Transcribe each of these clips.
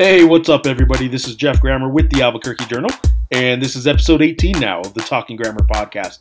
Hey, what's up, everybody? This is Geoff Grammer with the Albuquerque Journal, and this is episode 18 now of the Talking Grammer podcast.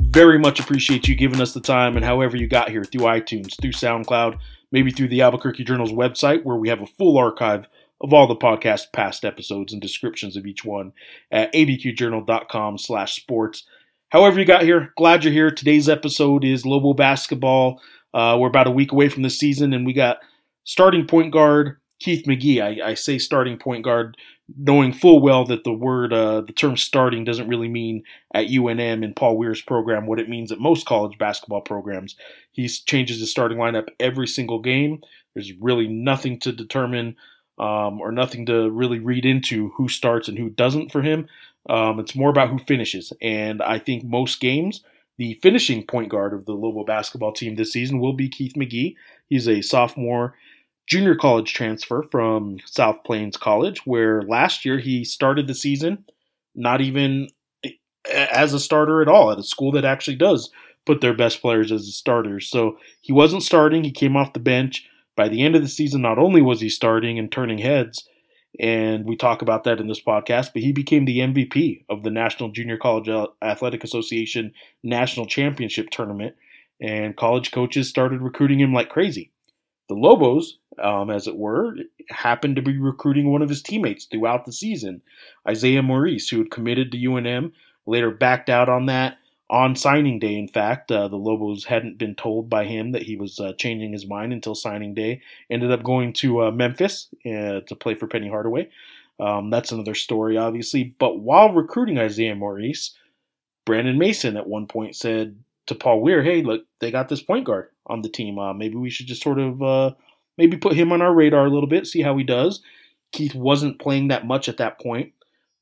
Very much appreciate you giving us the time and however you got here through iTunes, through SoundCloud, maybe through the Albuquerque Journal's website, where we have a full archive of all the podcast past episodes and descriptions of each one at abqjournal.com slash sports. However you got here, glad you're here. Today's episode is Lobo basketball. Uh, we're about a week away from the season, and we got starting point guard Keith McGee. I, I say starting point guard, knowing full well that the word, uh, the term starting doesn't really mean at UNM in Paul Weir's program what it means at most college basketball programs. He changes his starting lineup every single game. There's really nothing to determine um, or nothing to really read into who starts and who doesn't for him. Um, it's more about who finishes. And I think most games, the finishing point guard of the Lobo basketball team this season will be Keith McGee. He's a sophomore junior college transfer from South Plains College, where last year he started the season not even as a starter at all at a school that actually does put their best players as starters. So he wasn't starting, he came off the bench. By the end of the season, not only was he starting and turning heads, and we talk about that in this podcast, but he became the MVP of the National Junior College Athletic Association National Championship Tournament, and college coaches started recruiting him like crazy. The Lobos, um, as it were, happened to be recruiting one of his teammates throughout the season, Isaiah Maurice, who had committed to UNM, later backed out on that on signing day. In fact, uh, the Lobos hadn't been told by him that he was uh, changing his mind until signing day. Ended up going to uh, Memphis uh, to play for Penny Hardaway. Um, that's another story, obviously. But while recruiting Isaiah Maurice, Brandon Mason at one point said to Paul Weir, "Hey, look, they got this point guard on the team. Uh, maybe we should just sort of uh, maybe put him on our radar a little bit, see how he does." Keith wasn't playing that much at that point,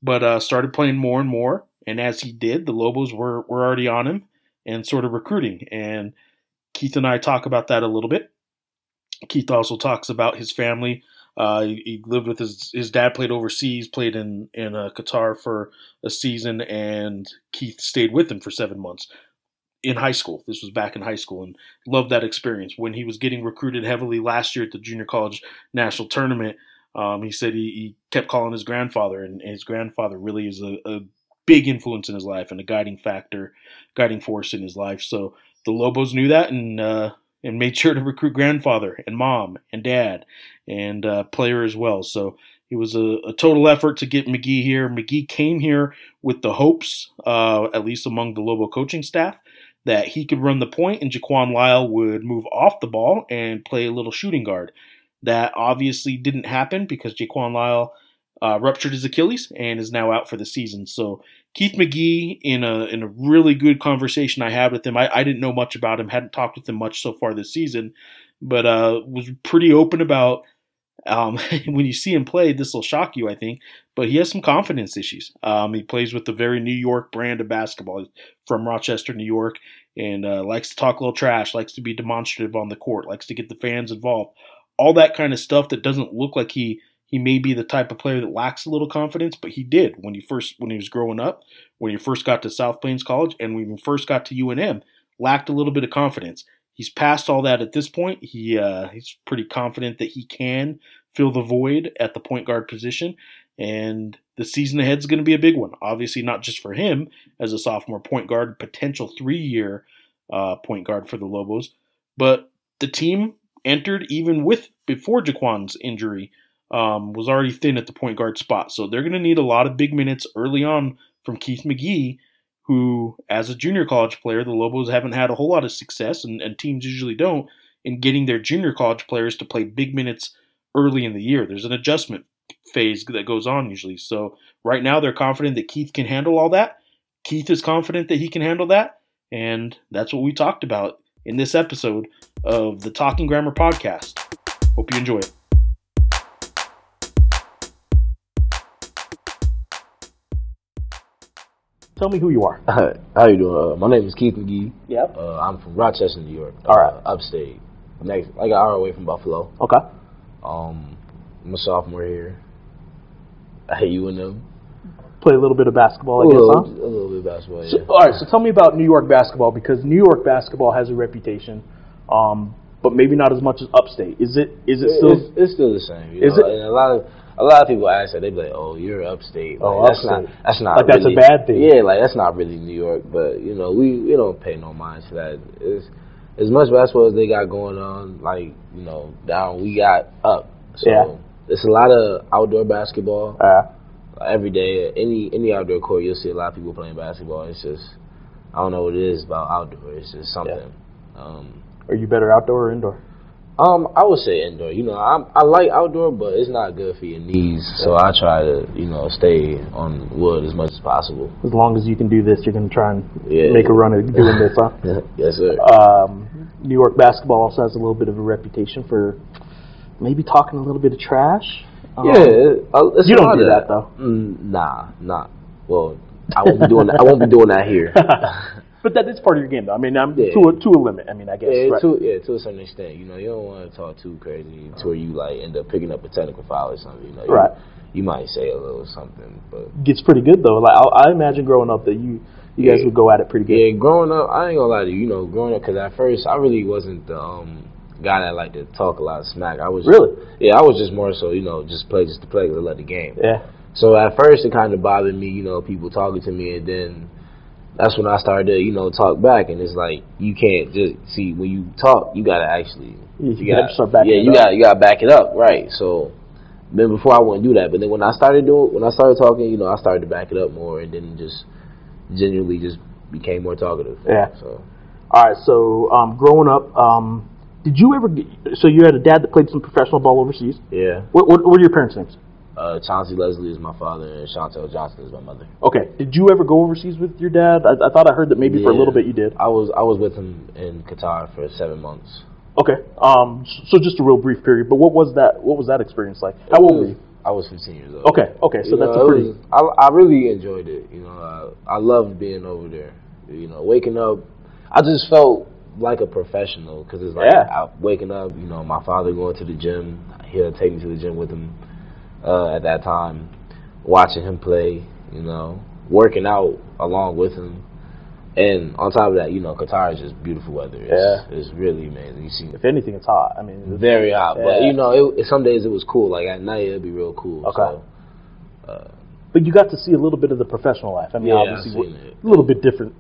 but started playing more and more. And as he did, the Lobos were, were already on him and sort of recruiting. And Keith and I talk about that a little bit. Keith also talks about his family. Uh, he, he, lived with his his dad played overseas, played in in uh, Qatar for a season, and Keith stayed with him for seven months in high school. This was back in high school, and loved that experience. When he was getting recruited heavily last year at the junior college national tournament, um, he said he, he, kept calling his grandfather, and his grandfather really is a, a big influence in his life and a guiding factor, guiding force in his life. So the Lobos knew that and uh, and made sure to recruit grandfather and mom and dad and uh, player as well. So it was a, a, total effort to get McGee here. McGee came here with the hopes, uh, at least among the Lobo coaching staff, that he could run the point and Jaquan Lyle would move off the ball and play a little shooting guard. That obviously didn't happen because Jaquan Lyle uh, ruptured his Achilles and is now out for the season. So Keith McGee, in a in a really good conversation I had with him, I, I didn't know much about him, hadn't talked with him much so far this season, but uh, was pretty open about. Um, when you see him play, this will shock you, I think. But he has some confidence issues. Um, he plays with the very New York brand of basketball. He's from Rochester, New York, and uh, likes to talk a little trash, likes to be demonstrative on the court, likes to get the fans involved. All that kind of stuff that doesn't look like he he may be the type of player that lacks a little confidence, but he did when he first when he was growing up, when he first got to South Plains College, and when he first got to UNM, lacked a little bit of confidence. He's past all that at this point. He uh, he's pretty confident that he can fill the void at the point guard position, and the season ahead is going to be a big one. Obviously, not just for him as a sophomore point guard, potential three year uh, point guard for the Lobos, but the team entered even with before Jaquan's injury um, was already thin at the point guard spot. So they're going to need a lot of big minutes early on from Keith McGee, who, as a junior college player, the Lobos haven't had a whole lot of success, and, and teams usually don't, in getting their junior college players to play big minutes early in the year. There's an adjustment phase that goes on usually. So right now they're confident that Keith can handle all that. Keith is confident that he can handle that. And that's what we talked about in this episode of the Talking Grammer podcast. Hope you enjoy it. Tell me who you are. How you doing? Uh, my name is Keith McGee. Yep. Uh, I'm from Rochester, New York. All right. Uh, upstate. Next, like an hour away from Buffalo. Okay. Um, I'm a sophomore here. I hate UNM. Play a little bit of basketball, I a guess, little, huh? A little bit of basketball, yeah. So, all right, so tell me about New York basketball because New York basketball has a reputation, um, but maybe not as much as upstate. Is it? Is it still? It's, it's still the same. You is know? it? And a lot of a lot of people ask that they be like, "Oh, you're upstate." Like, Oh, that's upstate. not that's not Like, that's a bad thing. Yeah, like that's not really New York, but you know, we we don't pay no mind to that. It's as much basketball as they got going on. Like you know, down we got up. So Yeah. it's a lot of outdoor basketball Uh, every day. Any any outdoor court, you'll see a lot of people playing basketball. It's just I don't know what it is about outdoor. It's just something. Um, are you better outdoor or indoor? Um, I would say indoor. You know, I'm, I like outdoor, but it's not good for your knees. So I try to, you know, stay on wood as much as possible. As long as you can do this, you're gonna try and Yeah. make a run at doing this, huh? yes, sir. Um, New York basketball also has a little bit of a reputation for maybe talking a little bit of trash. Um, yeah, uh, it's you don't do of that, though. Mm, nah, nah. Well, I won't be doing that. I won't be doing that here. but that is part of your game, though. I mean, I'm Yeah. to a to a limit. I mean, I guess. Yeah, right. to yeah, to a certain extent. You know, you don't want to talk too crazy to where you like end up picking up a technical foul or something. You know, you, Right. You might say a little something, but Gets pretty good though. Like I, I imagine growing up that you you guys Yeah. would go at it pretty good. yeah, growing up, I ain't gonna lie to you. You know, growing up, because at first I really wasn't the um guy that liked to talk a lot of smack. I was Really? yeah, I was just more so you know just play just to play to let the game. Yeah. So at first it kind of bothered me, you know, people talking to me, and then that's when I started to, you know, talk back, and it's like you can't just see when you talk, you gotta actually, You gotta start backing yeah, you got you gotta back it up, right? So then before I wouldn't do that, but then when I started doing, when I started talking, you know, I started to back it up more, and then just genuinely just became more talkative. Yeah. So All right. So um, growing up, um, did you ever? Get, so you had a dad that played some professional ball overseas. yeah, What what, what are your parents' names? Uh, Chauncey Leslie is my father, and Chantel Johnson is my mother. Okay. Did you ever go overseas with your dad? I, I thought I heard that maybe for a little bit you did. I was I was with him in Qatar for seven months. Okay. Um. So just a real brief period. But what was that? What was that experience like? How old were you? I was 15 years old. Okay. Okay. So You that's know, a pretty. was- I, I really enjoyed it. You know, I, I loved being over there. You know, waking up, I just felt like a professional because it's like Yeah. I, waking up. You know, my father going to the gym. He'll take me to the gym with him uh, at that time, watching him play. You know, working out along with him. And on top of that, you know, Qatar is just beautiful weather. It's, Yeah. it's really amazing. You see, If anything, it's hot. I mean, very hot, but you know, it, some days it was cool. Like at night, it'd be real cool. Okay. So, uh, but you got to see a little bit of the professional life. I mean, Yeah, obviously, I've seen it. a little bit different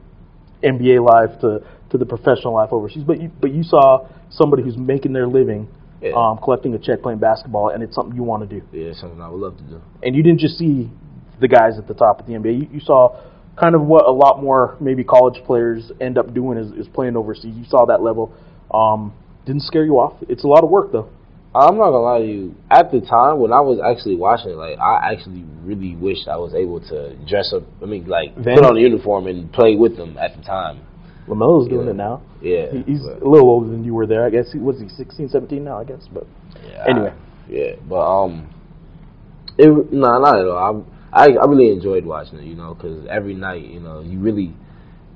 NBA life to to the professional life overseas. But you but you saw somebody who's making their living, Yeah. um, collecting a check, playing basketball, and it's something you want to do. yeah, it's something I would love to do. And you didn't just see the guys at the top of the NBA. You, you saw kind of what a lot more maybe college players end up doing is, is playing overseas. You saw that level. Um, didn't scare you off. It's a lot of work though. I'm not gonna lie to you. At the time when I was actually watching it, like I actually really wished I was able to dress up. I mean, like Then- put on a uniform and play with them at the time. Lamelo's doing Yeah. it now. Yeah, He- He's a little older than you were there. I guess he was he 16, 17 now. I guess, but yeah, anyway. I- yeah, but um, it no, not at all. I I, I really enjoyed watching it. You know, because every night, you know, you really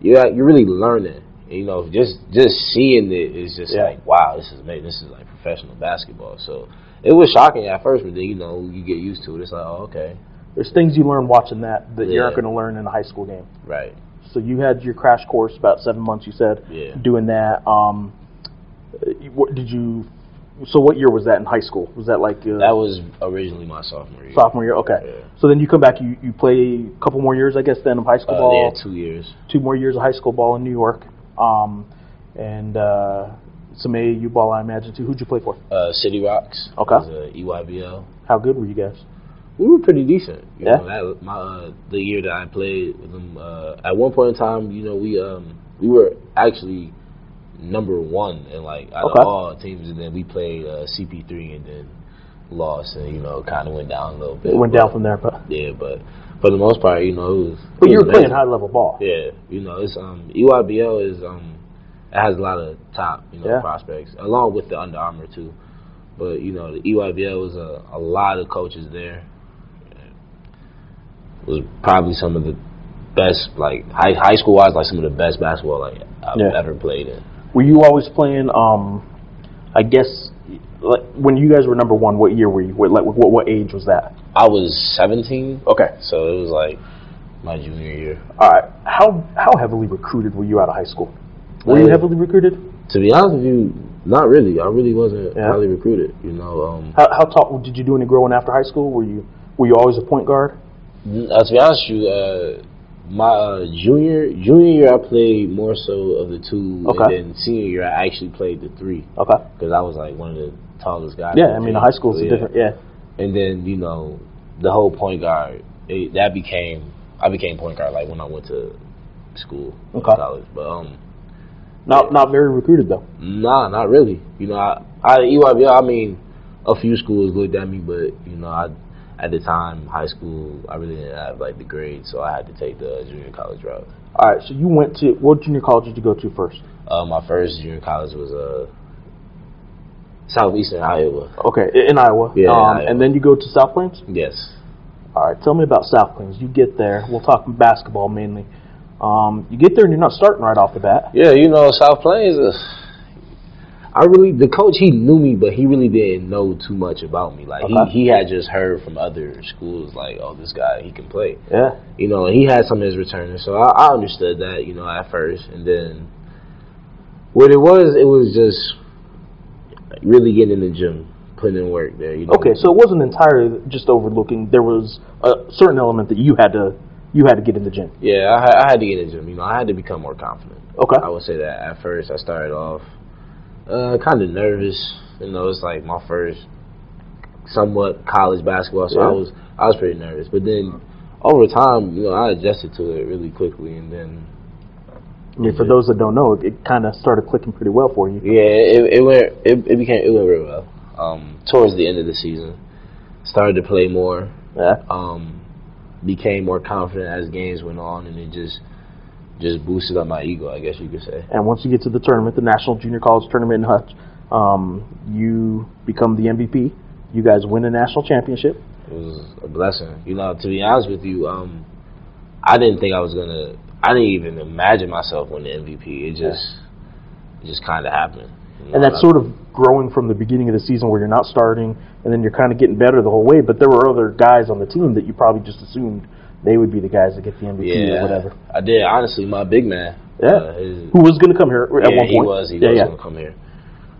you you really learn it. You know, just just seeing it is just Yeah. like wow, this is amazing. This is like professional basketball. So it was shocking at first, but then you know you get used to it. It's like oh okay, there's things you learn watching that that you're not going to learn in a high school game. right. So you had your crash course about seven months. You said Yeah. doing that. Um, what did you? So what year was that in high school? Was that like uh, That was originally my sophomore year. sophomore year? Okay. Yeah. So then you come back. You you play a couple more years, I guess, then of high school Uh, ball. yeah, two years. Two more years of high school ball in New York. Um, and uh, some AAU ball, I imagine too. Who'd you play for? Uh, City Rocks. Okay. Was, uh, EYBL. How good were you guys? We were pretty decent. You Yeah? Know, that, my uh, the year that I played with them. Uh, at one point in time, you know, we um we were actually number one in like out Okay. of all teams, and then we played uh, CP3 and then lost, and you know, kind of went down a little bit. It went But, down from there, but Yeah, but for the most part, you know, it was. but it you was were playing high level ball. Yeah, you know, it's um EYBL is um it has a lot of top you know Yeah. prospects along with the Under Armour too, but you know the EYBL was a a lot of coaches there. Was probably some of the best like high high school wise like some of the best basketball like I've Yeah. ever played in. Were you always playing? Um, I guess like when you guys were number one. What year were you? What like what what age was that? I was 17, Okay. so it was like my junior year. All right. How how heavily recruited were you out of high school? Were you Uh, heavily recruited? To be honest with you, Not really. I really wasn't Yeah. highly recruited. You know, um, How, how tall did you do any growing after high school? Were you were you always a point guard? Uh, to be honest with you, uh, my uh, junior junior year I played more so of the two, Okay. and then senior year I actually played the three Okay. because I was like one of the tallest guys. Yeah, I mean, team. high school is So, a yeah. different. Yeah. And then you know, the whole point guard it, that became I became point guard like when I went to school, Okay. college. But um, Not not very recruited though. Nah, not really. You know, I, I EYBL. I mean, a few schools looked at me, but you know, I at the time, high school, I really didn't have like the grades, so I had to take the junior college route. All right. So you went to what junior college did you go to first? Uh, my first junior college was uh, Southeastern Iowa. Okay, in Iowa. Yeah, Um, Iowa. And then you go to South Plains. Yes. All right. Tell me about South Plains. You get there. We'll talk basketball mainly. Um, you get there and you're not starting right off the bat. Yeah, you know, South Plains. Uh, I really the coach he knew me, but he really didn't know too much about me. Like Okay. he he had just heard from other schools, like, oh, this guy he can play. Yeah. you know, and he had some of his returners, so I, I understood that, you know, at first, and then what it was, it was just really getting in the gym, putting in work there. You know. Okay, so it wasn't entirely just overlooking. There was a certain element that you had to you had to get in the gym. yeah, I, I had to get in the gym. You know, I had to become more confident. Okay. I would say that at first I started off uh, kind of nervous. You know, it's like my first somewhat college basketball, so I was I was pretty nervous. But then over time, you know, I adjusted to it really quickly, and then I mean, for those that don't know, it, it kind of started clicking pretty well for you. Yeah, it, it went it, it became it went real well. Um, towards the end of the season, started to play more. Yeah. Um, became more confident as games went on, and it just just boosted up my ego, I guess you could say. And once you get to the tournament, the National Junior College Tournament in Hutch, um, you become the MVP. You guys win a national championship. It was a blessing. You know, to be honest with you, um, I didn't think I was gonna. I didn't even imagine myself winning the MVP. It just it just kind of happened. you know, And that's sort of growing from the beginning of the season where you're not starting, and then you're kind of getting better the whole way. But there were other guys on the team that you probably just assumed they would be the guys that get the MVP yeah, or whatever. I did honestly. My big man. Yeah. uh, his- Who was going to come here at yeah, one point? he was. He yeah, was yeah. going to come here.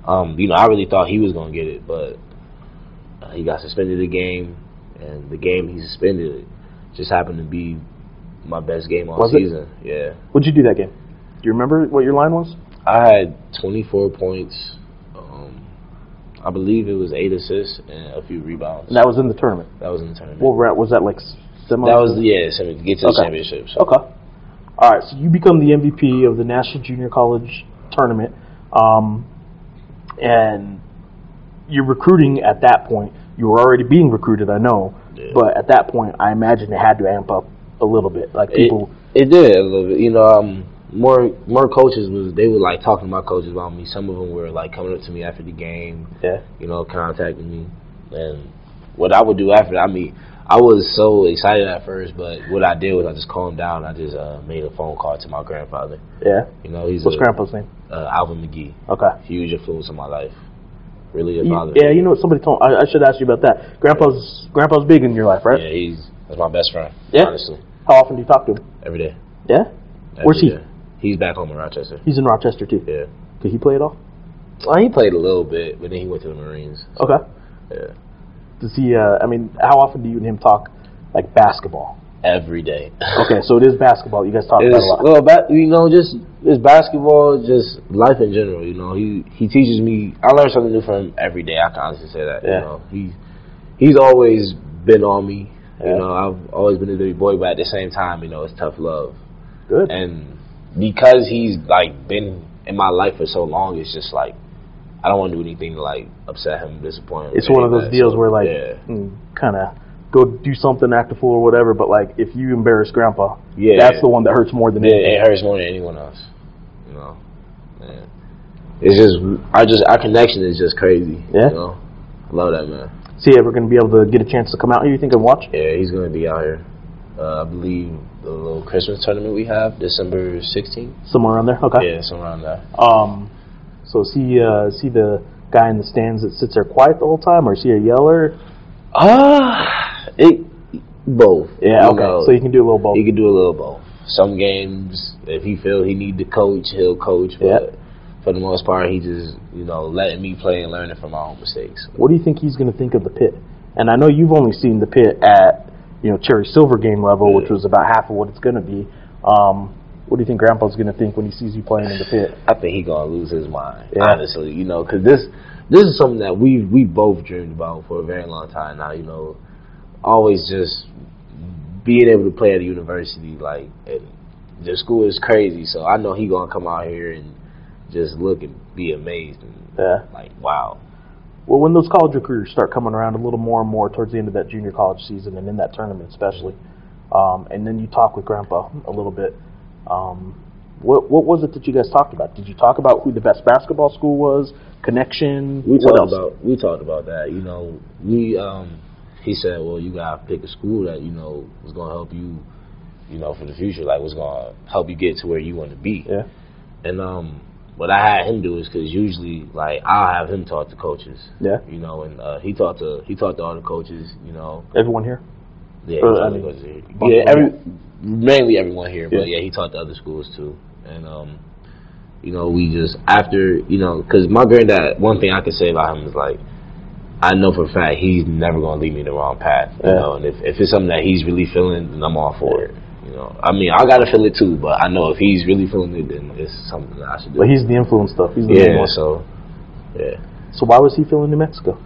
Um, you know, I really thought he was going to get it, but uh, he got suspended the game, and the game he suspended just happened to be my best game all Was it? season. Yeah, What'd you do that game? Do you remember what your line was? I had 24 points. Um, I believe it was eight assists and a few rebounds. And that was in the tournament. that was in the tournament. What round was that? Like semi? that was yeah, so to get to the Okay. championship. So. Okay. All right. So you become the MVP of the National Junior College Tournament, um, and you're recruiting at that point. You were already being recruited, I know, Yeah. but at that point, I imagine it had to amp up a little bit. Like people, It, it did a little bit. You know, um, more more coaches was they were like talking to my coaches about me. Some of them were like coming up to me after the game. yeah, You know, contacting me, and what I would do after. that, I mean, I was so excited at first, but what I did was I just calmed down. I just uh, made a phone call to my grandfather. yeah. You know, he's What's a, Grandpa's name? uh, Alvin McGee, Okay. huge influence in my life. Really a father. yeah, you know what? Somebody told. I, I should ask you about that. Grandpa's Grandpa's big in your life, right? Yeah, he's that's my best friend. Yeah? honestly, How often do you talk to him? every day. Yeah. Every Where's he? day. He's back home in Rochester. He's in Rochester too. Yeah. Could he play at all? Well, he played a little bit, but then he went to the Marines. Okay. Yeah. Does he? Uh, I mean, how often do you and him talk like basketball? Every day. Okay, so it is basketball. You guys talk about a lot. well, ba- you know, just it's basketball, just life in general. You know, he he teaches me. I learn something new from him every day. I can honestly say that. Yeah. You know, he he's always been on me. Yeah. You know, I've always been a dirty boy, but at the same time, you know, it's tough love. Good. And because he's like been in my life for so long, it's just like I don't want to do anything to like upset him, disappoint him. It's one of those that. deals So, where like yeah, kind of go do something, act a fool or whatever. But like if you embarrass Grandpa, yeah, that's the one that hurts more than Yeah, anything. it hurts more than anyone else. You know, man. It's just our just our connection is just crazy. Yeah. You know, I love that man. He ever going to be able to get a chance to come out here? You think and watch? Yeah, he's gonna be out here. Uh, I believe the little Christmas tournament we have December sixteenth. Somewhere around there. Okay. Yeah, somewhere around there. Um. So is he uh, is he the guy in the stands that sits there quiet the whole time, or is he a yeller? Ah, it both. Yeah. You Okay. know, so you can do a little both. he can do a little both. Some games, if he feel he need to coach, he'll coach. But Yeah. for the most part, he just you know letting me play and learning from my own mistakes. What do you think he's going to think of the pit? And I know you've only seen the pit at you know Cherry Silver game level, which was about half of what it's going to be. Um, what do you think Grandpa's going to think when he sees you playing in the pit? I think he gonna lose his mind. Yeah. Honestly, you know, because this this is something that we we both dreamed about for a very long time now. You know, always just being able to play at a university like and the school is crazy. So I know he gonna come out here and just look and be amazed and Yeah. like wow. Well, when those college recruiters start coming around a little more and more towards the end of that junior college season and in that tournament especially, um, and then you talk with Grandpa a little bit, um, what what was it that you guys talked about? Did you talk about who the best basketball school was, connection? We what talked else? about we talked about that. You know, we um he said, well, you gotta pick a school that you know was gonna help you, you know, for the future. Like was gonna help you get to where you want to be. Yeah. And um, what I had him do is because usually like I'll have him talk to coaches. Yeah. You know, and uh, he talked to he talked to all the coaches. You know, Everyone here? yeah, talked I mean, coaches here. bunch yeah, every mainly everyone here, but Yeah. yeah, he taught the other schools too. And um, you know, we just after you know, because my granddad, one thing I can say about him is like. I know for a fact he's never gonna lead me in the wrong path, you Yeah. know. And if if it's something that he's really feeling, then I'm all for it. You know, I mean, I gotta feel it too, but I know if he's really feeling it, then it's something that I should do. But he's the influence stuff. He's the Yeah, one. so yeah. So why was he feeling New Mexico?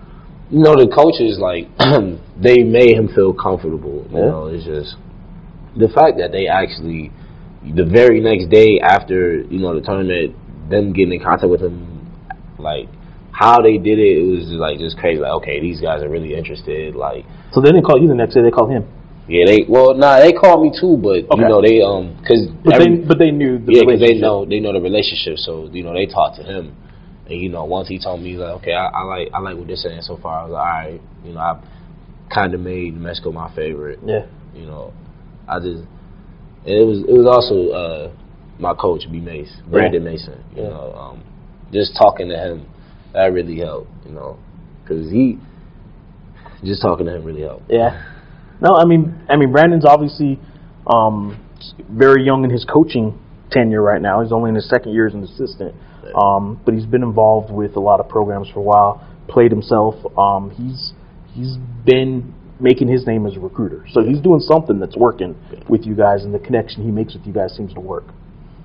You know, the coaches like they made him feel comfortable. You Yeah. know, it's just the fact that they actually the very next day after, you know, the tournament, them getting in contact with him like how they did it, it was just like just crazy. Like, okay, these guys are really interested. Like, So they didn't call you the next day; they called him. yeah, they well, nah, they called me too, but Okay. you know, they um, cause But every- they but they knew the yeah, because they know they know the relationship. So you know they talked to him, and you know once he told me like, okay, I, I like I like what they're saying so far. I was like, all right, you know, I kind of made Mexico my favorite. Yeah. You know, I just it was it was also uh, my coach B Mace, Brandon Mason. You Yeah. know, um, just talking to him that really helped. You know, because he just talking to him really helped. Yeah. No, I mean, I mean, Brandon's obviously um, very young in his coaching tenure right now. He's only in his second year as an assistant, um, but he's been involved with a lot of programs for a while. Played himself. Um, he's he's been making his name as a recruiter, so he's doing something that's working with you guys, and the connection he makes with you guys seems to work.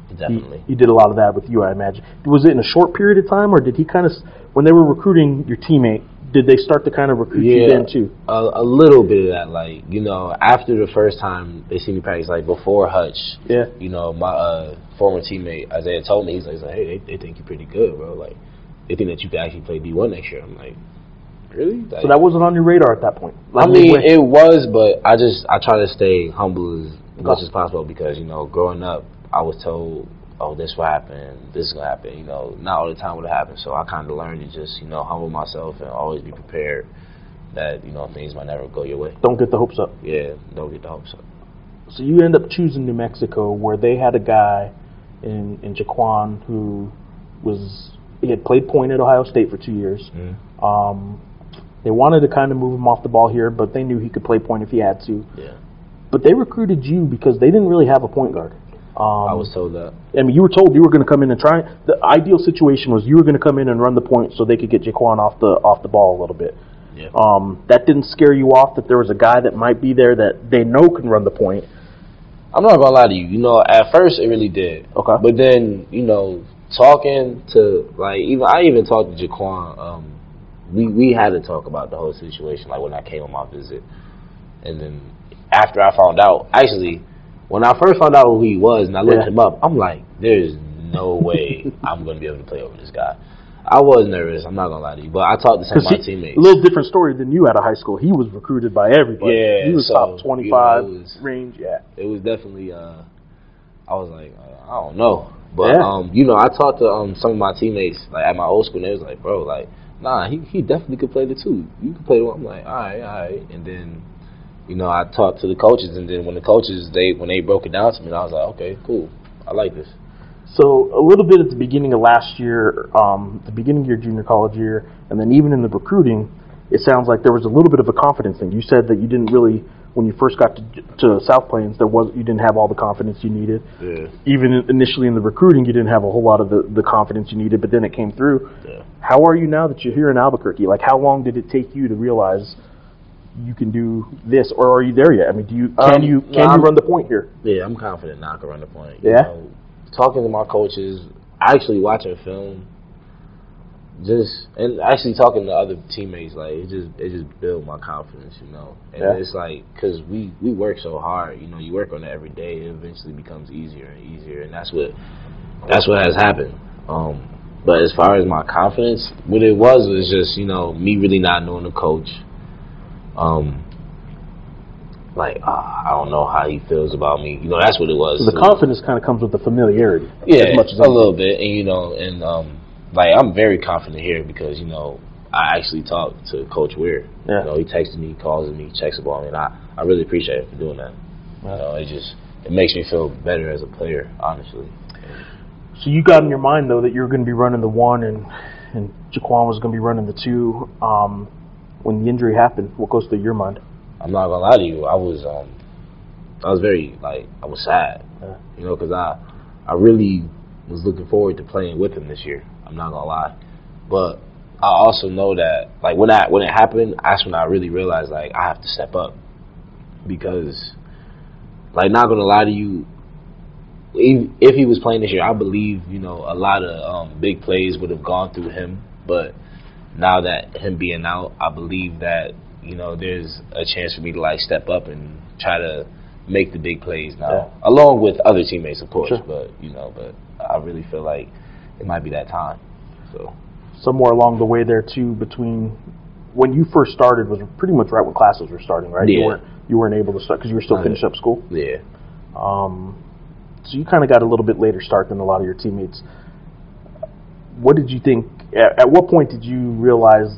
He, Definitely. he did a lot of that with you, I imagine. Was it in a short period of time, or did he kind of, when they were recruiting your teammate, did they start to kind of recruit you then too? A, a little bit of that, like you know, after the first time they see me practice, like before Hutch, Yeah. you know, my uh, former teammate Isaiah told me he's like, hey, they, they think you're pretty good, bro. Like, they think that you could actually play D one next year. I'm like, really? Like, So that wasn't on your radar at that point. I mean, it was, but I just I try to stay humble as much as possible because you know, growing up, I was told, oh, this will happen, this is gonna happen. You know, not all the time would happen. So I kind of learned to just you know humble myself and always be prepared that you know things might never go your way. don't get the hopes up. Yeah, don't get the hopes up. So you end up choosing New Mexico, where they had a guy in in Jaquan who was he had played point at Ohio State for two years. Mhm. Um, they wanted to kind of move him off the ball here, but they knew he could play point if he had to. Yeah, But they recruited you because they didn't really have a point guard. Um, I was told that. I mean, you were told you were going to come in and try. The ideal situation was you were going to come in and run the point so they could get Jaquan off the off the ball a little bit. Yeah. Um, that didn't scare you off that there was a guy that might be there that they know can run the point. I'm not gonna lie to you. You know, at first it really did. Okay. But then, you know, talking to like even I even talked to Jaquan. Um, we we had to talk about the whole situation. Like when I came on my visit, and then after I found out, actually, when I first found out who he was and I looked Yeah. him up, I'm like, there's no way I'm gonna be able to play over this guy. I was nervous. I'm not gonna lie to you, but I talked to some of my he- teammates. a little different story than you out of high school. He was recruited by everybody. Yeah, he was so, top twenty five you know, was- range. Yeah, it was definitely uh I was like uh, I don't know but Yeah. um you know I talked to um some of my teammates like at my old school and they was like bro like nah he he definitely could play the two. You could play the one. I'm like all right all right. And then you know I talked to the coaches and then when the coaches they when they broke it down to me I was like okay cool. I like this. So a little bit at the beginning of last year, um, the beginning of your junior college year, and then even in the recruiting, it sounds like there was a little bit of a confidence thing. You said that you didn't really, when you first got to, to South Plains, there was you didn't have all the confidence you needed. Yeah. Even initially in the recruiting, you didn't have a whole lot of the, the confidence you needed, but then it came through. Yeah. How are you now that you're here in Albuquerque? Like, how long did it take you to realize you can do this, or are you there yet? I mean, do you can Um, you no, can you run the point here? Yeah, I'm confident now I can run the point. You Yeah? know, talking to my coaches, I actually watching film, just and actually talking to other teammates, like it just it just built my confidence, you know. And Yeah. it's like because we we work so hard, you know, you work on it every day, it eventually becomes easier and easier, and that's what that's what has happened. Um, but as far as my confidence, what it was was just you know me really not knowing the coach. Um, like uh, I don't know how he feels about me. You know, that's what it was. So the confidence kind of comes with the familiarity. Yeah, as much as a little bit, and you know, and um, like I'm very confident here because you know I actually talked to Coach Weir. Yeah. You know, he texted me, calls me, checks about me, and I I really appreciate it for doing that. You know, it just it makes me feel better as a player, honestly. So you got in your mind though that you were going to be running the one and and Jaquan was going to be running the two. Um, when the injury happened, what goes through your mind? I'm not gonna lie to you, I was um I was very like I was sad, Yeah. you know, because I I really was looking forward to playing with him this year. I'm not gonna lie, but I also know that like when that when it happened, that's when I really realized like I have to step up because like not gonna lie to you. If, if he was playing this year, I believe you know a lot of um, big plays would have gone through him. But now that him being out, I believe that you know there's a chance for me to like step up and try to make the big plays now, along with other teammates, of course. Sure. But you know, but I really feel like it might be that time. So Somewhere along the way there too, between when you first started was pretty much right when classes were starting, right? You Yeah. weren't you weren't able to start because you were still finishing up school. yeah, Um, so you kind of got a little bit later start than a lot of your teammates. What did you think? At, at what point did you realize,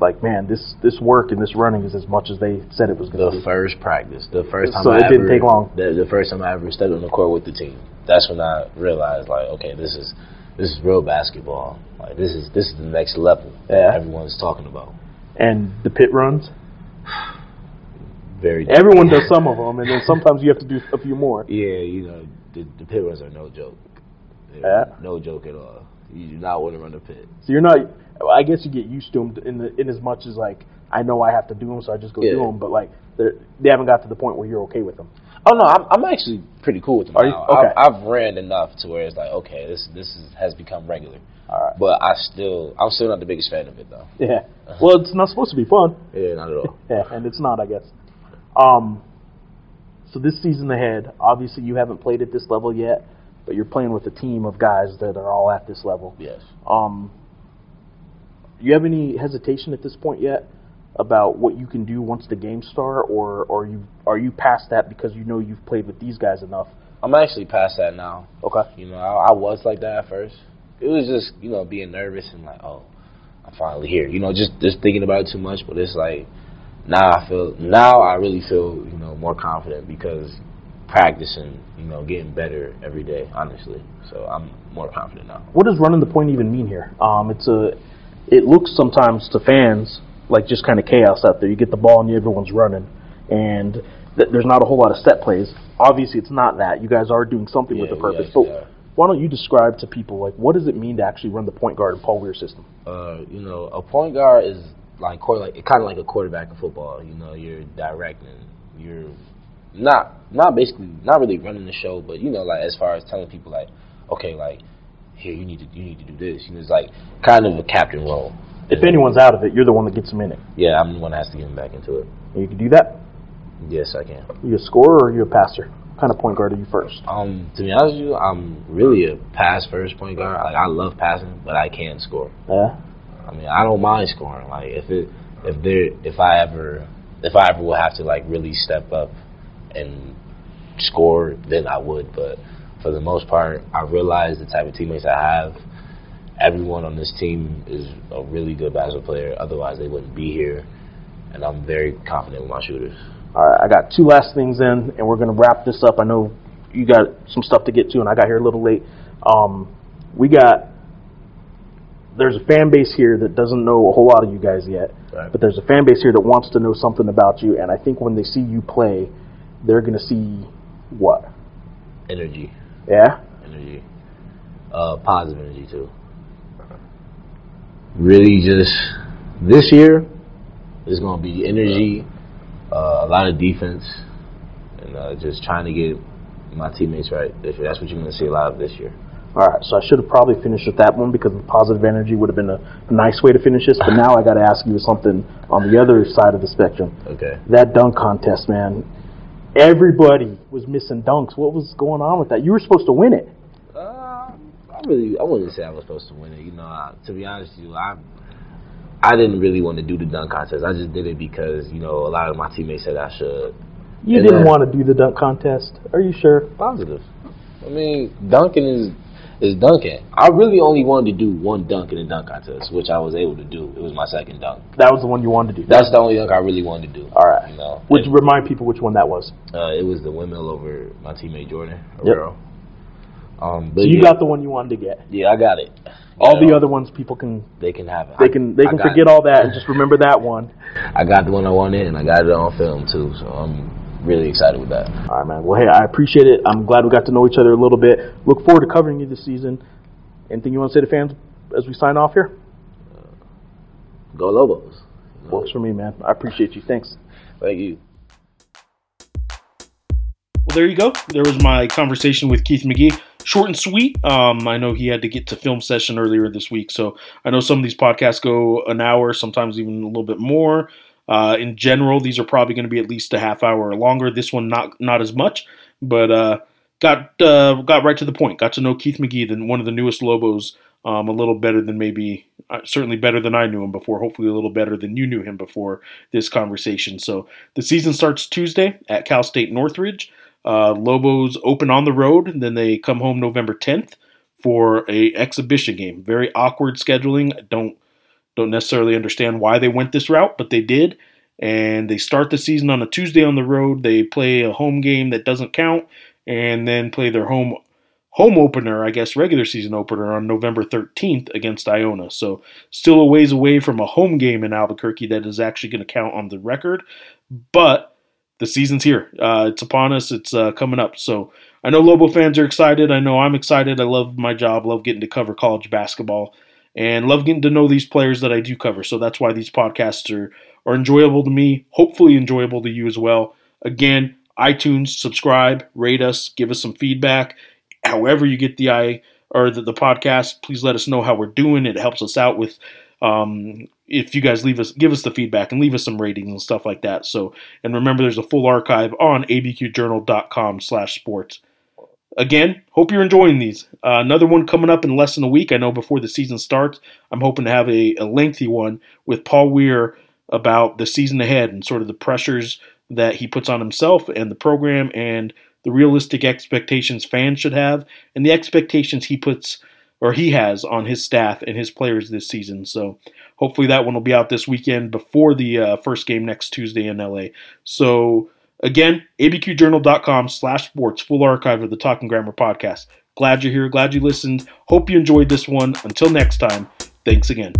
like, man, this this work and this running is as much as they said it was going to be? the first practice, the first time So I it didn't take long. The, the first time I ever stepped on the court with the team. That's when I realized, like, okay, this is this is real basketball. Like this is this is the next level Yeah. that everyone's talking about. And the pit runs, Very everyone does some of them, and then sometimes you have to do a few more. Yeah, you know the the pit runs are no joke. They're Yeah. no joke at all. You do not want to run the pit. So you're not. I guess you get used to them in the in as much as like I know I have to do them, so I just go do them. But like they haven't got to the point where you're okay with them. Oh no, I'm I'm actually pretty cool with them. Are you? now. Okay. I've, I've ran enough to where it's like, okay, this this is, has become regular. All right. But I still I'm still not the biggest fan of it though. Yeah. Well, it's not supposed to be fun. Yeah, not at all. Yeah, and it's not, I guess. Um, so this season ahead, obviously you haven't played at this level yet, but you're playing with a team of guys that are all at this level. yes. Um, you have any hesitation at this point yet about what you can do once the games start, or or you are you past that because you know you've played with these guys enough? I'm actually past that now. Okay. You know, I, I was like that at first. It was just, you know, being nervous and like, oh, I'm finally here. You know, just just thinking about it too much. But it's like now I feel now I really feel you know more confident because practicing, you know, getting better every day. Honestly, so I'm more confident now. What does running the point even mean here? Um, it's a, it looks sometimes to fans like just kind of chaos out there. You get the ball and everyone's running, and th- there's not a whole lot of set plays. Obviously, it's not that. You guys are doing something with Yeah, a purpose. yes, but yeah. why don't you describe to people like what does it mean to actually run the point guard in Paul Weir's system? uh, you know, a point guard is like like kind of like a quarterback in football. You know, you're directing, you're not not basically not really running the show, but you know, like as far as telling people like, okay, like here you need to you need to do this. You know, it's like kind of a captain role. If anyone's out of it, you're the one that gets them in it. Yeah, I'm the one that has to get them back into it. And you can do that. Yes, I can. Are you a scorer or are you a passer? What kind of point guard are you first? Um, to be honest with you, I'm really a pass first point guard. Like I love passing, but I can't score. Yeah. I mean, I don't mind scoring. Like if it if there if I ever if I ever will have to like really step up and score, then I would. But for the most part, I realize the type of teammates I have. Everyone on this team is a really good basketball player. Otherwise, they wouldn't be here. And I'm very confident with my shooters. All right, I got two last things in, and we're going to wrap this up. I know you got some stuff to get to, and I got here a little late. Um, we got there's a fan base here that doesn't know a whole lot of you guys yet, Right. but there's a fan base here that wants to know something about you, and I think when they see you play, they're going to see what? Energy, Yeah? energy, uh, positive energy too. Really, just this year is going to be energy, uh, a lot of defense, and uh, just trying to get my teammates right this year. That's what you're going to see a lot of this year. All right, so I should have probably finished with that one because the positive energy would have been a, a nice way to finish this, but now I got to ask you something on the other side of the spectrum. Okay. That dunk contest, man. Everybody was missing dunks. What was going on with that? You were supposed to win it. I really, I wouldn't say I was supposed to win it. You know, I, to be honest with you, I, I didn't really want to do the dunk contest. I just did it because you know a lot of my teammates said I should. You And didn't want to do the dunk contest. Are you sure? Positive. I mean, dunking is is dunking. I really only wanted to do one dunk in the dunk contest, which I was able to do. It was my second dunk. That was the one you wanted to do. That's the only dunk I really wanted to do. All right. You know, Would you remind people which one that was? uh, it was the windmill over my teammate Jordan Yep. Herrero. Um, but So you yeah, got the one you wanted to get. yeah, I got it. All You the other ones people can they can have it. they can they I can got- forget all that and just remember that one. I got the one I wanted, and I got it on film too. So I'm really excited with that. All right, man. Well, hey, I appreciate it. I'm glad we got to know each other a little bit. Look forward to covering you this season. Anything you want to say to fans as we sign off here? Go Lobos. Works for me, man. I appreciate you. Thanks. Thank you. Well, there you go. There was my conversation with Keith McGee. Short and sweet. Um, I know he had to get to film session earlier this week, so I know some of these podcasts go an hour, sometimes even a little bit more. Uh, in general, these are probably going to be at least a half hour or longer. This one not not as much, but uh, got uh, got right to the point. Got to know Keith McGee, the, one of the newest Lobos, um, a little better than maybe uh, certainly better than I knew him before. Hopefully, a little better than you knew him before this conversation. So the season starts Tuesday at Cal State Northridge. Uh, Lobos open on the road, and then they come home November 10th for a exhibition game. Very awkward scheduling. I don't don't necessarily understand why they went this route, but they did. And they start the season on a Tuesday on the road. They play a home game that doesn't count, and then play their home home opener, I guess regular season opener on November 13th against Iona. So still a ways away from a home game in Albuquerque that is actually going to count on the record, but the season's here. Uh, it's upon us. It's uh, coming up. So I know Lobo fans are excited. I know I'm excited. I love my job. Love getting to cover college basketball, and love getting to know these players that I do cover. So that's why these podcasts are are enjoyable to me. Hopefully enjoyable to you as well. Again, iTunes, subscribe, rate us, give us some feedback. However you get the i or the, the podcast, please let us know how we're doing. It helps us out with um, if you guys leave us give us the feedback and leave us some ratings and stuff like that. So and remember there's a full archive on abqjournal.com slash sports. Again, hope you're enjoying these. Uh, another one coming up in less than a week. I know before the season starts, I'm hoping to have a, a lengthy one with Paul Weir about the season ahead and sort of the pressures that he puts on himself and the program and the realistic expectations fans should have and the expectations he puts or he has on his staff and his players this season. So hopefully that one will be out this weekend before the uh, first game next Tuesday in LA. So again, abqjournal.com slash sports, full archive of the Talking Grammer podcast. Glad you're here. Glad you listened. Hope you enjoyed this one. Until next time, thanks again.